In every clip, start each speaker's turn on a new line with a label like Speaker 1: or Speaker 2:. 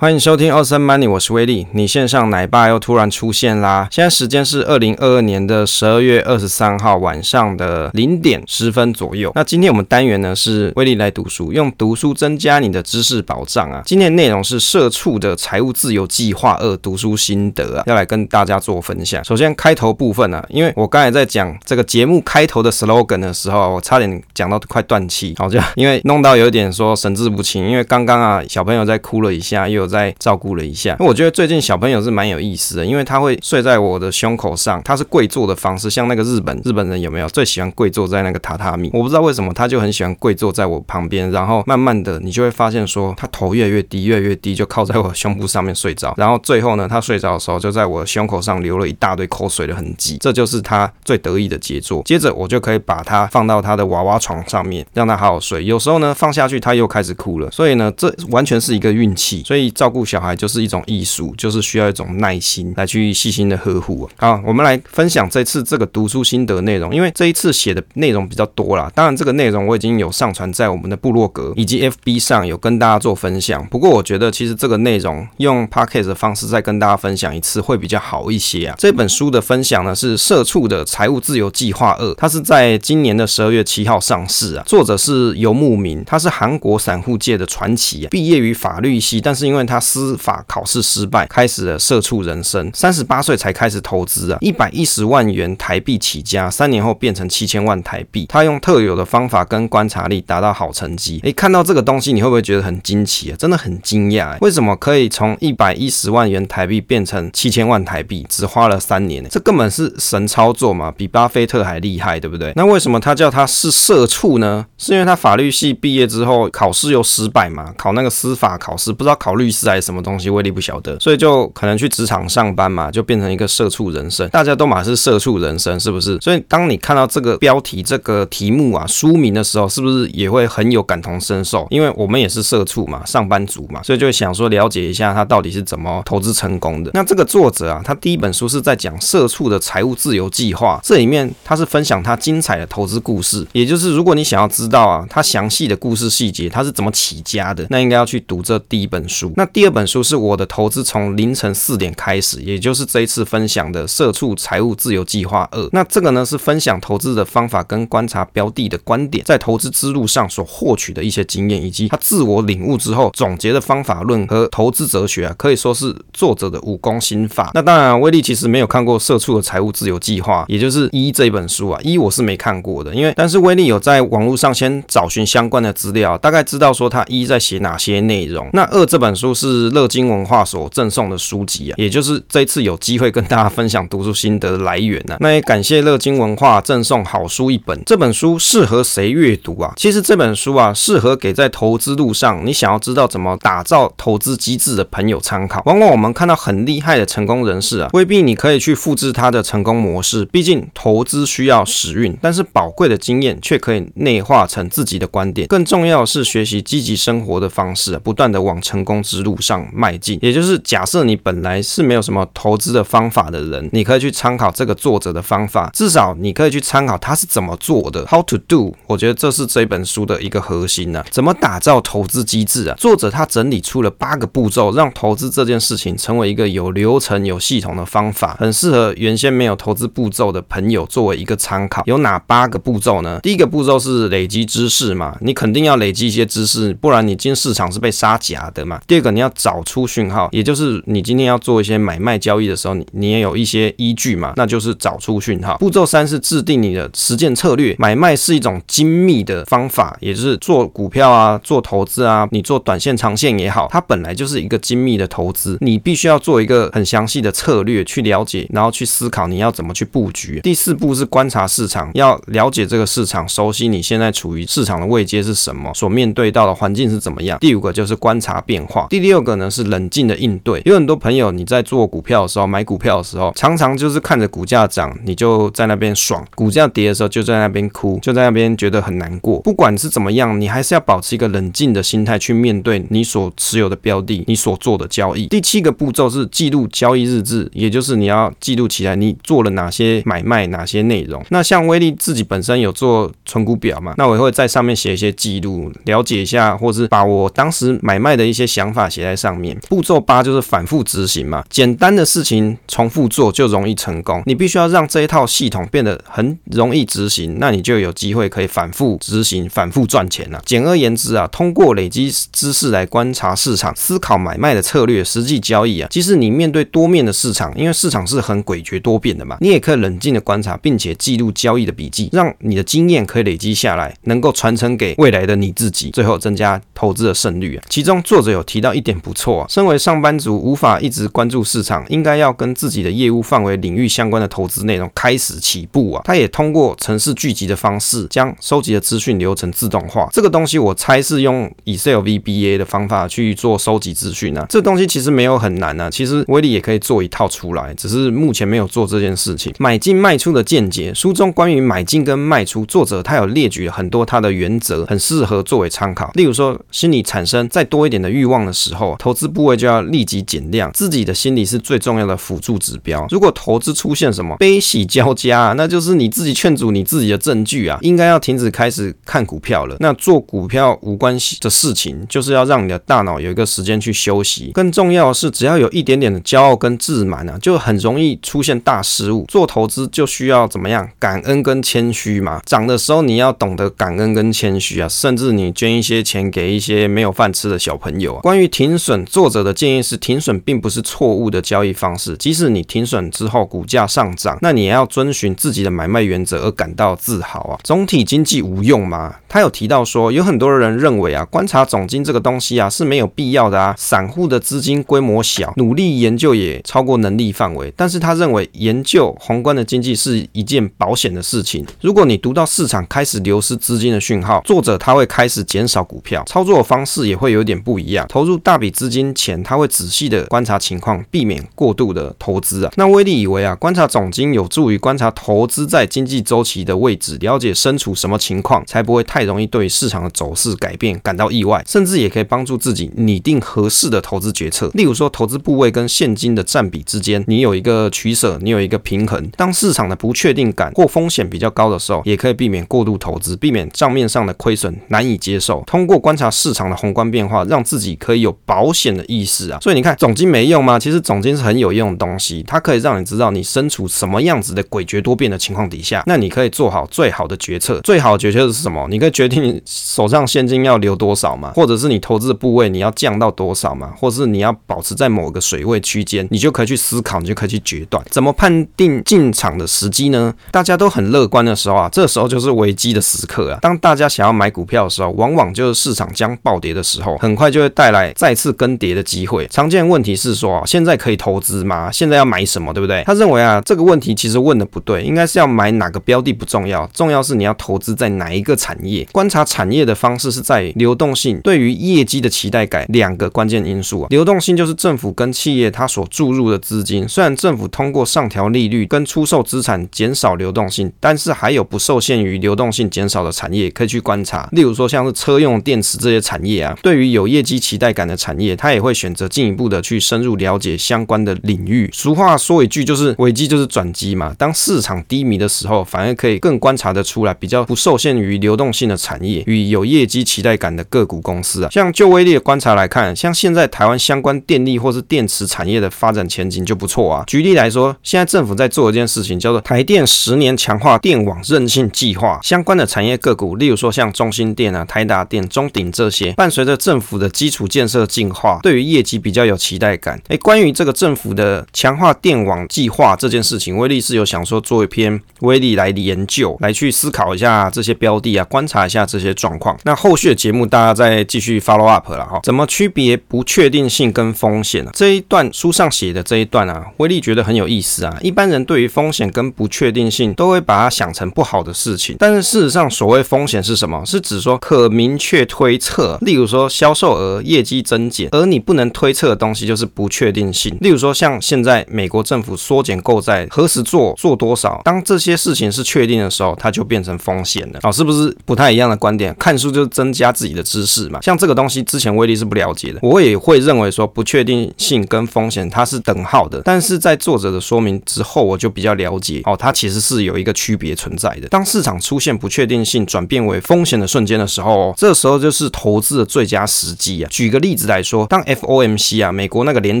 Speaker 1: 欢迎收听奥森 Money，我是威利。你线上奶爸又突然出现啦！现在时间是二零二二年的十二月二十三号晚上的零点十分左右。那今天我们单元呢是威利来读书，用读书增加你的知识保障啊！今天内容是社畜的财务自由计划二读书心得啊，要来跟大家做分享。首先开头部分啊，因为我刚才在讲这个节目开头的 slogan 的时候，我差点讲到快断气，好像因为弄到有点说神志不清，因为刚刚啊小朋友在哭了一下，又在照顾了一下，我觉得最近小朋友是蛮有意思的，因为他会睡在我的胸口上，他是跪坐的方式，像那个日本日本人有没有最喜欢跪坐在那个榻榻米？我不知道为什么他就很喜欢跪坐在我旁边，然后慢慢的你就会发现说他头越来越低，越来越低，就靠在我胸部上面睡着，然后最后呢，他睡着的时候就在我胸口上流了一大堆口水的痕迹，这就是他最得意的杰作。接着我就可以把他放到他的娃娃床上面，让他好好睡。有时候呢放下去他又开始哭了，所以呢这完全是一个运气，所以。照顾小孩就是一种艺术，就是需要一种耐心来去细心的呵护。好，我们来分享这次这个读书心得内容，因为这一次写的内容比较多啦。当然，这个内容我已经有上传在我们的部落格以及 FB 上有跟大家做分享。不过，我觉得其实这个内容用 Podcast 的方式再跟大家分享一次会比较好一些啊。这本书的分享呢是《社畜的财务自由计划二》，它是在今年的十二月七号上市啊。作者是游牧民，他是韩国散户界的传奇啊。毕业于法律系，但是因为他司法考试失败，开始了社畜人生。三十八岁才开始投资啊，一百一十万元台币起家，三年后变成七千万台币。他用特有的方法跟观察力达到好成绩。诶，看到这个东西，你会不会觉得很惊奇啊？真的很惊讶，为什么可以从一百一十万元台币变成七千万台币，只花了三年？这根本是神操作嘛，比巴菲特还厉害，对不对？那为什么他叫他是社畜呢？是因为他法律系毕业之后考试又失败嘛，考那个司法考试，不知道考律还是什么。什么东西威力不晓得，所以就可能去职场上班嘛，就变成一个社畜人生。大家都嘛是社畜人生，是不是？所以当你看到这个标题、这个题目啊、书名的时候，是不是也会很有感同身受？因为我们也是社畜嘛，上班族嘛，所以就想说了解一下他到底是怎么投资成功的。那这个作者啊，他第一本书是在讲社畜的财务自由计划，这里面他是分享他精彩的投资故事。也就是如果你想要知道啊，他详细的故事细节，他是怎么起家的，那应该要去读这第一本书。那第二本。书是我的投资从凌晨四点开始，也就是这一次分享的《社畜财务自由计划二》。那这个呢是分享投资的方法跟观察标的的观点，在投资之路上所获取的一些经验，以及他自我领悟之后总结的方法论和投资哲学啊，可以说是作者的武功心法。那当然，威利其实没有看过《社畜的财务自由计划》，也就是一这一本书啊，一我是没看过的，因为但是威利有在网络上先找寻相关的资料，大概知道说他一在写哪些内容。那二这本书是。乐金文化所赠送的书籍啊，也就是这次有机会跟大家分享读书心得的来源呢、啊。那也感谢乐金文化赠送好书一本。这本书适合谁阅读啊？其实这本书啊，适合给在投资路上你想要知道怎么打造投资机制的朋友参考。往往我们看到很厉害的成功人士啊，未必你可以去复制他的成功模式。毕竟投资需要时运，但是宝贵的经验却可以内化成自己的观点。更重要的是学习积极生活的方式，不断的往成功之路上。迈进，也就是假设你本来是没有什么投资的方法的人，你可以去参考这个作者的方法，至少你可以去参考他是怎么做的，How to do。我觉得这是这本书的一个核心呢、啊。怎么打造投资机制啊？作者他整理出了八个步骤，让投资这件事情成为一个有流程、有系统的方法，很适合原先没有投资步骤的朋友作为一个参考。有哪八个步骤呢？第一个步骤是累积知识嘛，你肯定要累积一些知识，不然你进市场是被杀价的嘛。第二个你要找。出讯号，也就是你今天要做一些买卖交易的时候，你你也有一些依据嘛，那就是找出讯号。步骤三是制定你的实践策略。买卖是一种精密的方法，也就是做股票啊，做投资啊，你做短线、长线也好，它本来就是一个精密的投资，你必须要做一个很详细的策略去了解，然后去思考你要怎么去布局。第四步是观察市场，要了解这个市场，熟悉你现在处于市场的位阶是什么，所面对到的环境是怎么样。第五个就是观察变化。第六个呢？是冷静的应对。有很多朋友，你在做股票的时候，买股票的时候，常常就是看着股价涨，你就在那边爽；股价跌的时候，就在那边哭，就在那边觉得很难过。不管是怎么样，你还是要保持一个冷静的心态去面对你所持有的标的，你所做的交易。第七个步骤是记录交易日志，也就是你要记录起来你做了哪些买卖，哪些内容。那像威利自己本身有做存股表嘛，那我也会在上面写一些记录，了解一下，或是把我当时买卖的一些想法写在上面。步骤八就是反复执行嘛，简单的事情重复做就容易成功。你必须要让这一套系统变得很容易执行，那你就有机会可以反复执行、反复赚钱了。简而言之啊，通过累积知识来观察市场，思考买卖的策略，实际交易啊。即使你面对多面的市场，因为市场是很诡谲多变的嘛，你也可以冷静的观察，并且记录交易的笔记，让你的经验可以累积下来，能够传承给未来的你自己，最后增加投资的胜率啊。其中作者有提到一点不错啊，身为上班族无法一直关注市场，应该要跟自己的业务范围领域相关的投资内容开始起步啊。他也通过城市聚集的方式，将收集的资讯流程自动化。这个东西我猜是用 Excel VBA 的方法去做收集资讯啊。这东西其实没有很难啊，其实威力也可以做一套出来，只是目前没有做这件事情。买进卖出的见解，书中关于买进跟卖出，作者他有列举了很多他的原则，很适合作为参考。例如说，心里产生再多一点的欲望的时候时候，投资部位就要立即减量。自己的心理是最重要的辅助指标。如果投资出现什么悲喜交加，啊那就是你自己劝阻你自己的证据啊，应该要停止开始看股票了。那做股票无关系的事情，就是要让你的大脑有一个时间去休息。更重要的是，只要有一点点的骄傲跟自满啊，就很容易出现大失误。做投资就需要怎么样？感恩跟谦虚嘛。涨的时候你要懂得感恩跟谦虚啊，甚至你捐一些钱给一些没有饭吃的小朋友。啊关于停损，作者的建议是，停损并不是错误的交易方式。即使你停损之后股价上涨，那你也要遵循自己的买卖原则而感到自豪啊。总体经济无用吗？他有提到说，有很多人认为啊，观察总金这个东西啊是没有必要的啊。散户的资金规模小，努力研究也超过能力范围。但是他认为研究宏观的经济是一件保险的事情。如果你读到市场开始流失资金的讯号，作者他会开始减少股票操作方式也会有点不一样。投入大笔资金前，他会仔细的观察情况，避免过度的投资啊。那威利以为啊，观察总经有助于观察投资在经济周期的位置，了解身处什么情况，才不会太容易对市场的走势改变感到意外，甚至也可以帮助自己拟定合适的投资决策。例如说，投资部位跟现金的占比之间，你有一个取舍，你有一个平衡。当市场的不确定感或风险比较高的时候，也可以避免过度投资，避免账面上的亏损难以接受。通过观察市场的宏观变化，让自己可以有有保险的意识啊。所以你看，总金没用吗？其实总金是很有用的东西，它可以让你知道你身处什么样子的诡谲多变的情况底下，那你可以做好最好的决策。最好的决策是什么？你可以决定手上现金要留多少嘛，或者是你投资的部位你要降到多少嘛，或者是你要保持在某个水位区间，你就可以去思考，你就可以去决断怎么判定进场的时机呢？大家都很乐观的时候啊，这时候就是危机的时刻啊。当大家想要买股票的时候，往往就是市场将暴跌的时候，很快就会带来再次更迭的机会。常见问题是说，现在可以投资吗？现在要买什么，对不对？他认为啊，这个问题其实问的不对，应该是要买哪个标的不重要，重要是你要投资在哪一个产业。观察产业的方式是在流动性对于业绩的期待感两个关键因素啊。流动性就是政府跟企业它所注入的资金，虽然政府通过上调利率跟出售资产减少流动性，但是还有不受限于流动性减少的产业可以去观察。例如说像是车用电池这些产业啊，对于有业绩期待感的产业，他也会选择进一步的去深入了解相关的领域。俗话说一句就是危机就是转机嘛。当市场低迷的时候，反而可以更观察得出来比较不受限于流动性的产业与有业绩期待感的个股公司啊。像就威力的观察来看，像现在台湾相关电力或是电池产业的发展前景就不错啊。举例来说，现在政府在做一件事情，叫做台电十年强化电网韧性计划，相关的产业个股，例如说像中兴电啊、台达电、中鼎这些，伴随着政府的基础建设的进化，对于业绩比较有期待感。哎，关于这个政府的强化电网计划这件事情，威力是有想说做一篇威力来研究，来去思考一下这些标的啊，观察一下这些状况。那后续的节目大家再继续 follow up 了哈。怎么区别不确定性跟风险呢？这一段书上写的这一段啊，威力觉得很有意思啊。一般人对于风险跟不确定性都会把它想成不好的事情，但是事实上，所谓风险是什么？是指说可明确推测，例如说销售额、业绩增减，而你不能推测的东西就是不确定性。例如说像现在美国政府缩减购债，何时做，做多少？当这些事情是确定的时候，它就变成风险了。哦，是不是不太一样的观点？看书就是增加自己的知识嘛。像这个东西之前威力是不了解的，我也会认为说不确定性跟风险它是等号的，但是在作者的说明之后，我就比较了解哦，它其实是有一个区别存在的。当市场出现不确定性转变为风险的瞬间的时候，这时候就是投资的最佳时机啊。举个例。子来说，当 FOMC 啊，美国那个联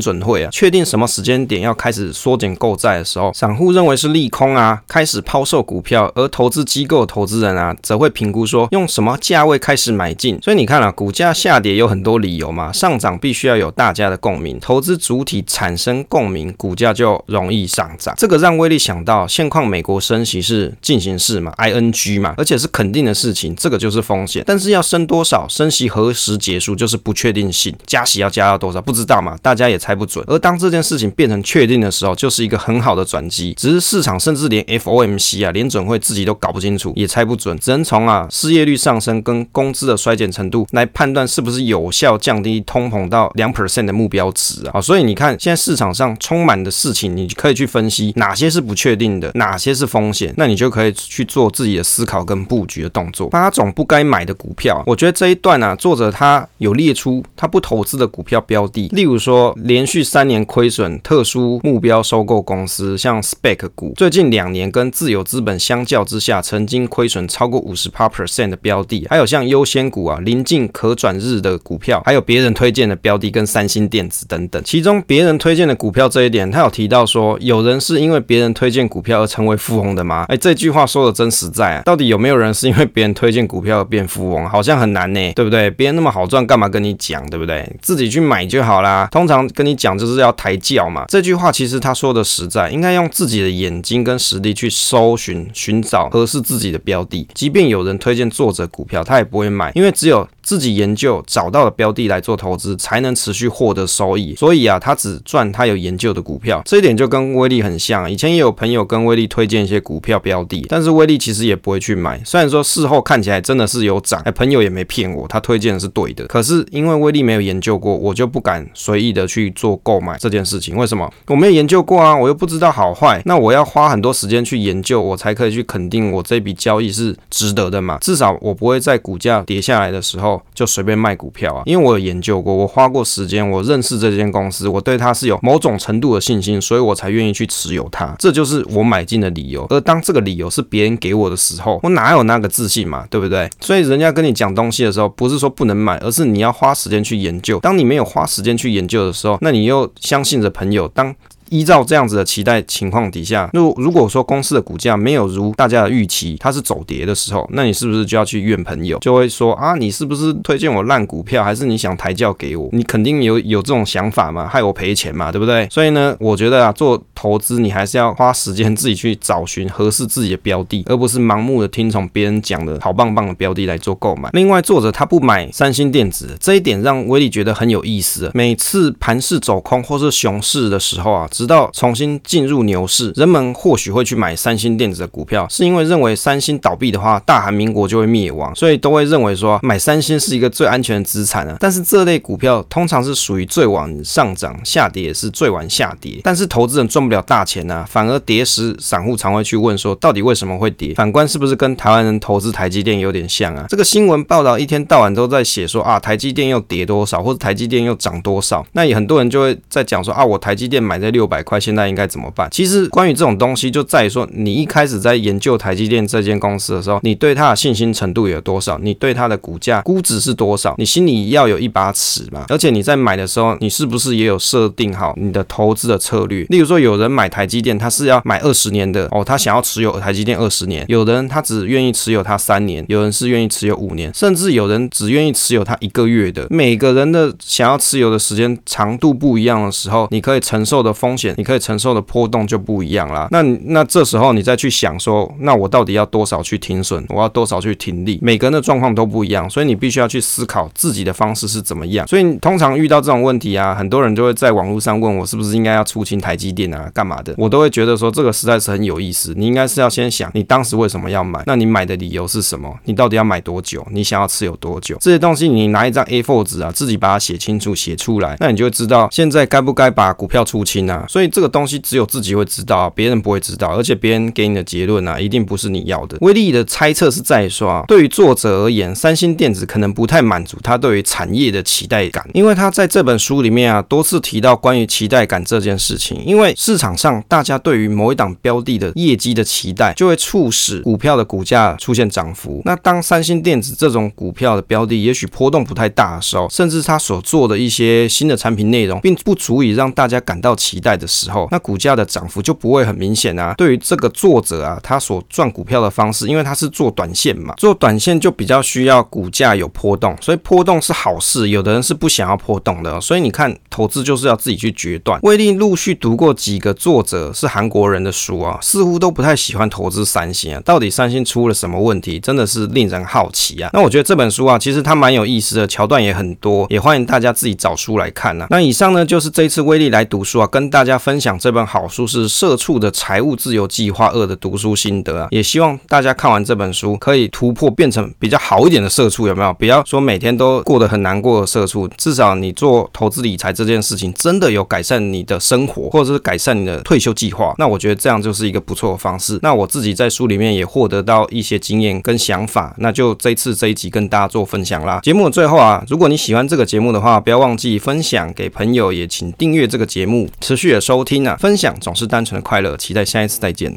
Speaker 1: 准会啊，确定什么时间点要开始缩减购债的时候，散户认为是利空啊，开始抛售股票，而投资机构投资人啊，则会评估说用什么价位开始买进。所以你看啊，股价下跌有很多理由嘛，上涨必须要有大家的共鸣，投资主体产生共鸣，股价就容易上涨。这个让威力想到，现况美国升息是进行式嘛，ing 嘛，而且是肯定的事情，这个就是风险。但是要升多少，升息何时结束，就是不确定性。加息要加到多少，不知道嘛，大家也猜不准。而当这件事情变成确定的时候，就是一个很好的转机。只是市场甚至连 FOMC 啊，联准会自己都搞不清楚，也猜不准，只能从啊失业率上升跟工资的衰减程度来判断是不是有效降低通膨到两 percent 的目标值啊。所以你看，现在市场上充满的事情，你可以去分析哪些是不确定的，哪些是风险，那你就可以去做自己的思考跟布局的动作。八种不该买的股票，我觉得这一段啊，作者他有列出他不投资的股票标的，例如说连续三年亏损、特殊目标收购公司，像 Spec 股，最近两年跟自有资本相较之下，曾经亏损超过五十趴 percent 的标的，还有像优先股啊、临近可转日的股票，还有别人推荐的标的跟三星电子等等。其中别人推荐的股票这一点，他有提到说，有人是因为别人推荐股票而成为富翁的吗？哎，这句话说的真实在啊！到底有没有人是因为别人推荐股票而变富翁？好像很难呢，对不对？别人那么好赚，干嘛跟你讲的，对不对？自己去买就好啦。通常跟你讲就是要抬轿嘛。这句话其实他说的实在，应该用自己的眼睛跟实力去搜寻、寻找合适自己的标的。即便有人推荐作者股票，他也不会买，因为只有自己研究找到的标的来做投资，才能持续获得收益。所以啊，他只赚他有研究的股票。这一点就跟威力很像。以前也有朋友跟威力推荐一些股票标的，但是威力其实也不会去买。虽然说事后看起来真的是有涨，哎，朋友也没骗我，他推荐的是对的。可是因为威力没有研究过，我就不敢随意的去做购买这件事情。为什么？我没有研究过啊，我又不知道好坏。那我要花很多时间去研究，我才可以去肯定我这笔交易是值得的嘛。至少我不会在股价跌下来的时候。就随便卖股票啊，因为我有研究过，我花过时间，我认识这间公司，我对它是有某种程度的信心，所以我才愿意去持有它，这就是我买进的理由。而当这个理由是别人给我的时候，我哪有那个自信嘛，对不对？所以人家跟你讲东西的时候，不是说不能买，而是你要花时间去研究。当你没有花时间去研究的时候，那你又相信着朋友，当。依照这样子的期待情况底下，如如果说公司的股价没有如大家的预期，它是走跌的时候，那你是不是就要去怨朋友？就会说啊，你是不是推荐我烂股票，还是你想抬轿给我？你肯定有有这种想法嘛，害我赔钱嘛，对不对？所以呢，我觉得啊，做投资你还是要花时间自己去找寻合适自己的标的，而不是盲目的听从别人讲的好棒棒的标的来做购买。另外，作者他不买三星电子，这一点让威力觉得很有意思。每次盘势走空或是熊市的时候啊。直到重新进入牛市，人们或许会去买三星电子的股票，是因为认为三星倒闭的话，大韩民国就会灭亡，所以都会认为说买三星是一个最安全的资产啊。但是这类股票通常是属于最晚上涨，下跌也是最晚下跌。但是投资人赚不了大钱啊，反而跌时散户常会去问说，到底为什么会跌？反观是不是跟台湾人投资台积电有点像啊？这个新闻报道一天到晚都在写说啊，台积电又跌多少，或者台积电又涨多少，那也很多人就会在讲说啊，我台积电买在六百块。现在应该怎么办？其实关于这种东西，就在于说，你一开始在研究台积电这间公司的时候，你对它的信心程度有多少？你对它的股价估值是多少？你心里要有一把尺嘛。而且你在买的时候，你是不是也有设定好你的投资的策略？例如说，有人买台积电，他是要买二十年的哦，他想要持有台积电二十年；有人他只愿意持有它三年；有人是愿意持有五年，甚至有人只愿意持有它一个月的。每个人的想要持有的时间长度不一样的时候，你可以承受的风险，你可以。承受的波动就不一样啦。那那这时候你再去想说，那我到底要多少去停损？我要多少去停利？每个人的状况都不一样，所以你必须要去思考自己的方式是怎么样。所以通常遇到这种问题啊，很多人就会在网络上问我，是不是应该要出清台积电啊，干嘛的？我都会觉得说，这个实在是很有意思。你应该是要先想，你当时为什么要买？那你买的理由是什么？你到底要买多久？你想要持有多久？这些东西你拿一张 A4 纸啊，自己把它写清楚，写出来，那你就会知道现在该不该把股票出清啊。所以这个。东西只有自己会知道，别人不会知道，而且别人给你的结论啊，一定不是你要的。威力的猜测是在说，对于作者而言，三星电子可能不太满足他对于产业的期待感，因为他在这本书里面啊，多次提到关于期待感这件事情。因为市场上大家对于某一档标的的业绩的期待，就会促使股票的股价出现涨幅。那当三星电子这种股票的标的也许波动不太大的时候，甚至它所做的一些新的产品内容并不足以让大家感到期待的时候，那股价的涨幅就不会很明显啊。对于这个作者啊，他所赚股票的方式，因为他是做短线嘛，做短线就比较需要股价有波动，所以波动是好事。有的人是不想要波动的，所以你看，投资就是要自己去决断。威力陆续读过几个作者是韩国人的书啊，似乎都不太喜欢投资三星啊。到底三星出了什么问题？真的是令人好奇啊。那我觉得这本书啊，其实它蛮有意思的，桥段也很多，也欢迎大家自己找书来看啊。那以上呢，就是这一次威力来读书啊，跟大大家分享这本好书是《社畜的财务自由计划二》的读书心得啊。也希望大家看完这本书，可以突破变成比较好一点的社畜，有没有？不要说每天都过得很难过的社畜，至少你做投资理财这件事情，真的有改善你的生活，或者是改善你的退休计划。那我觉得这样就是一个不错的方式。那我自己在书里面也获得到一些经验跟想法，那就这次这一集跟大家做分享啦。节目的最后啊，如果你喜欢这个节目的话，不要忘记分享给朋友，也请订阅这个节目，持续续的收听啊。分享总是单纯的快乐，期待下一次再见。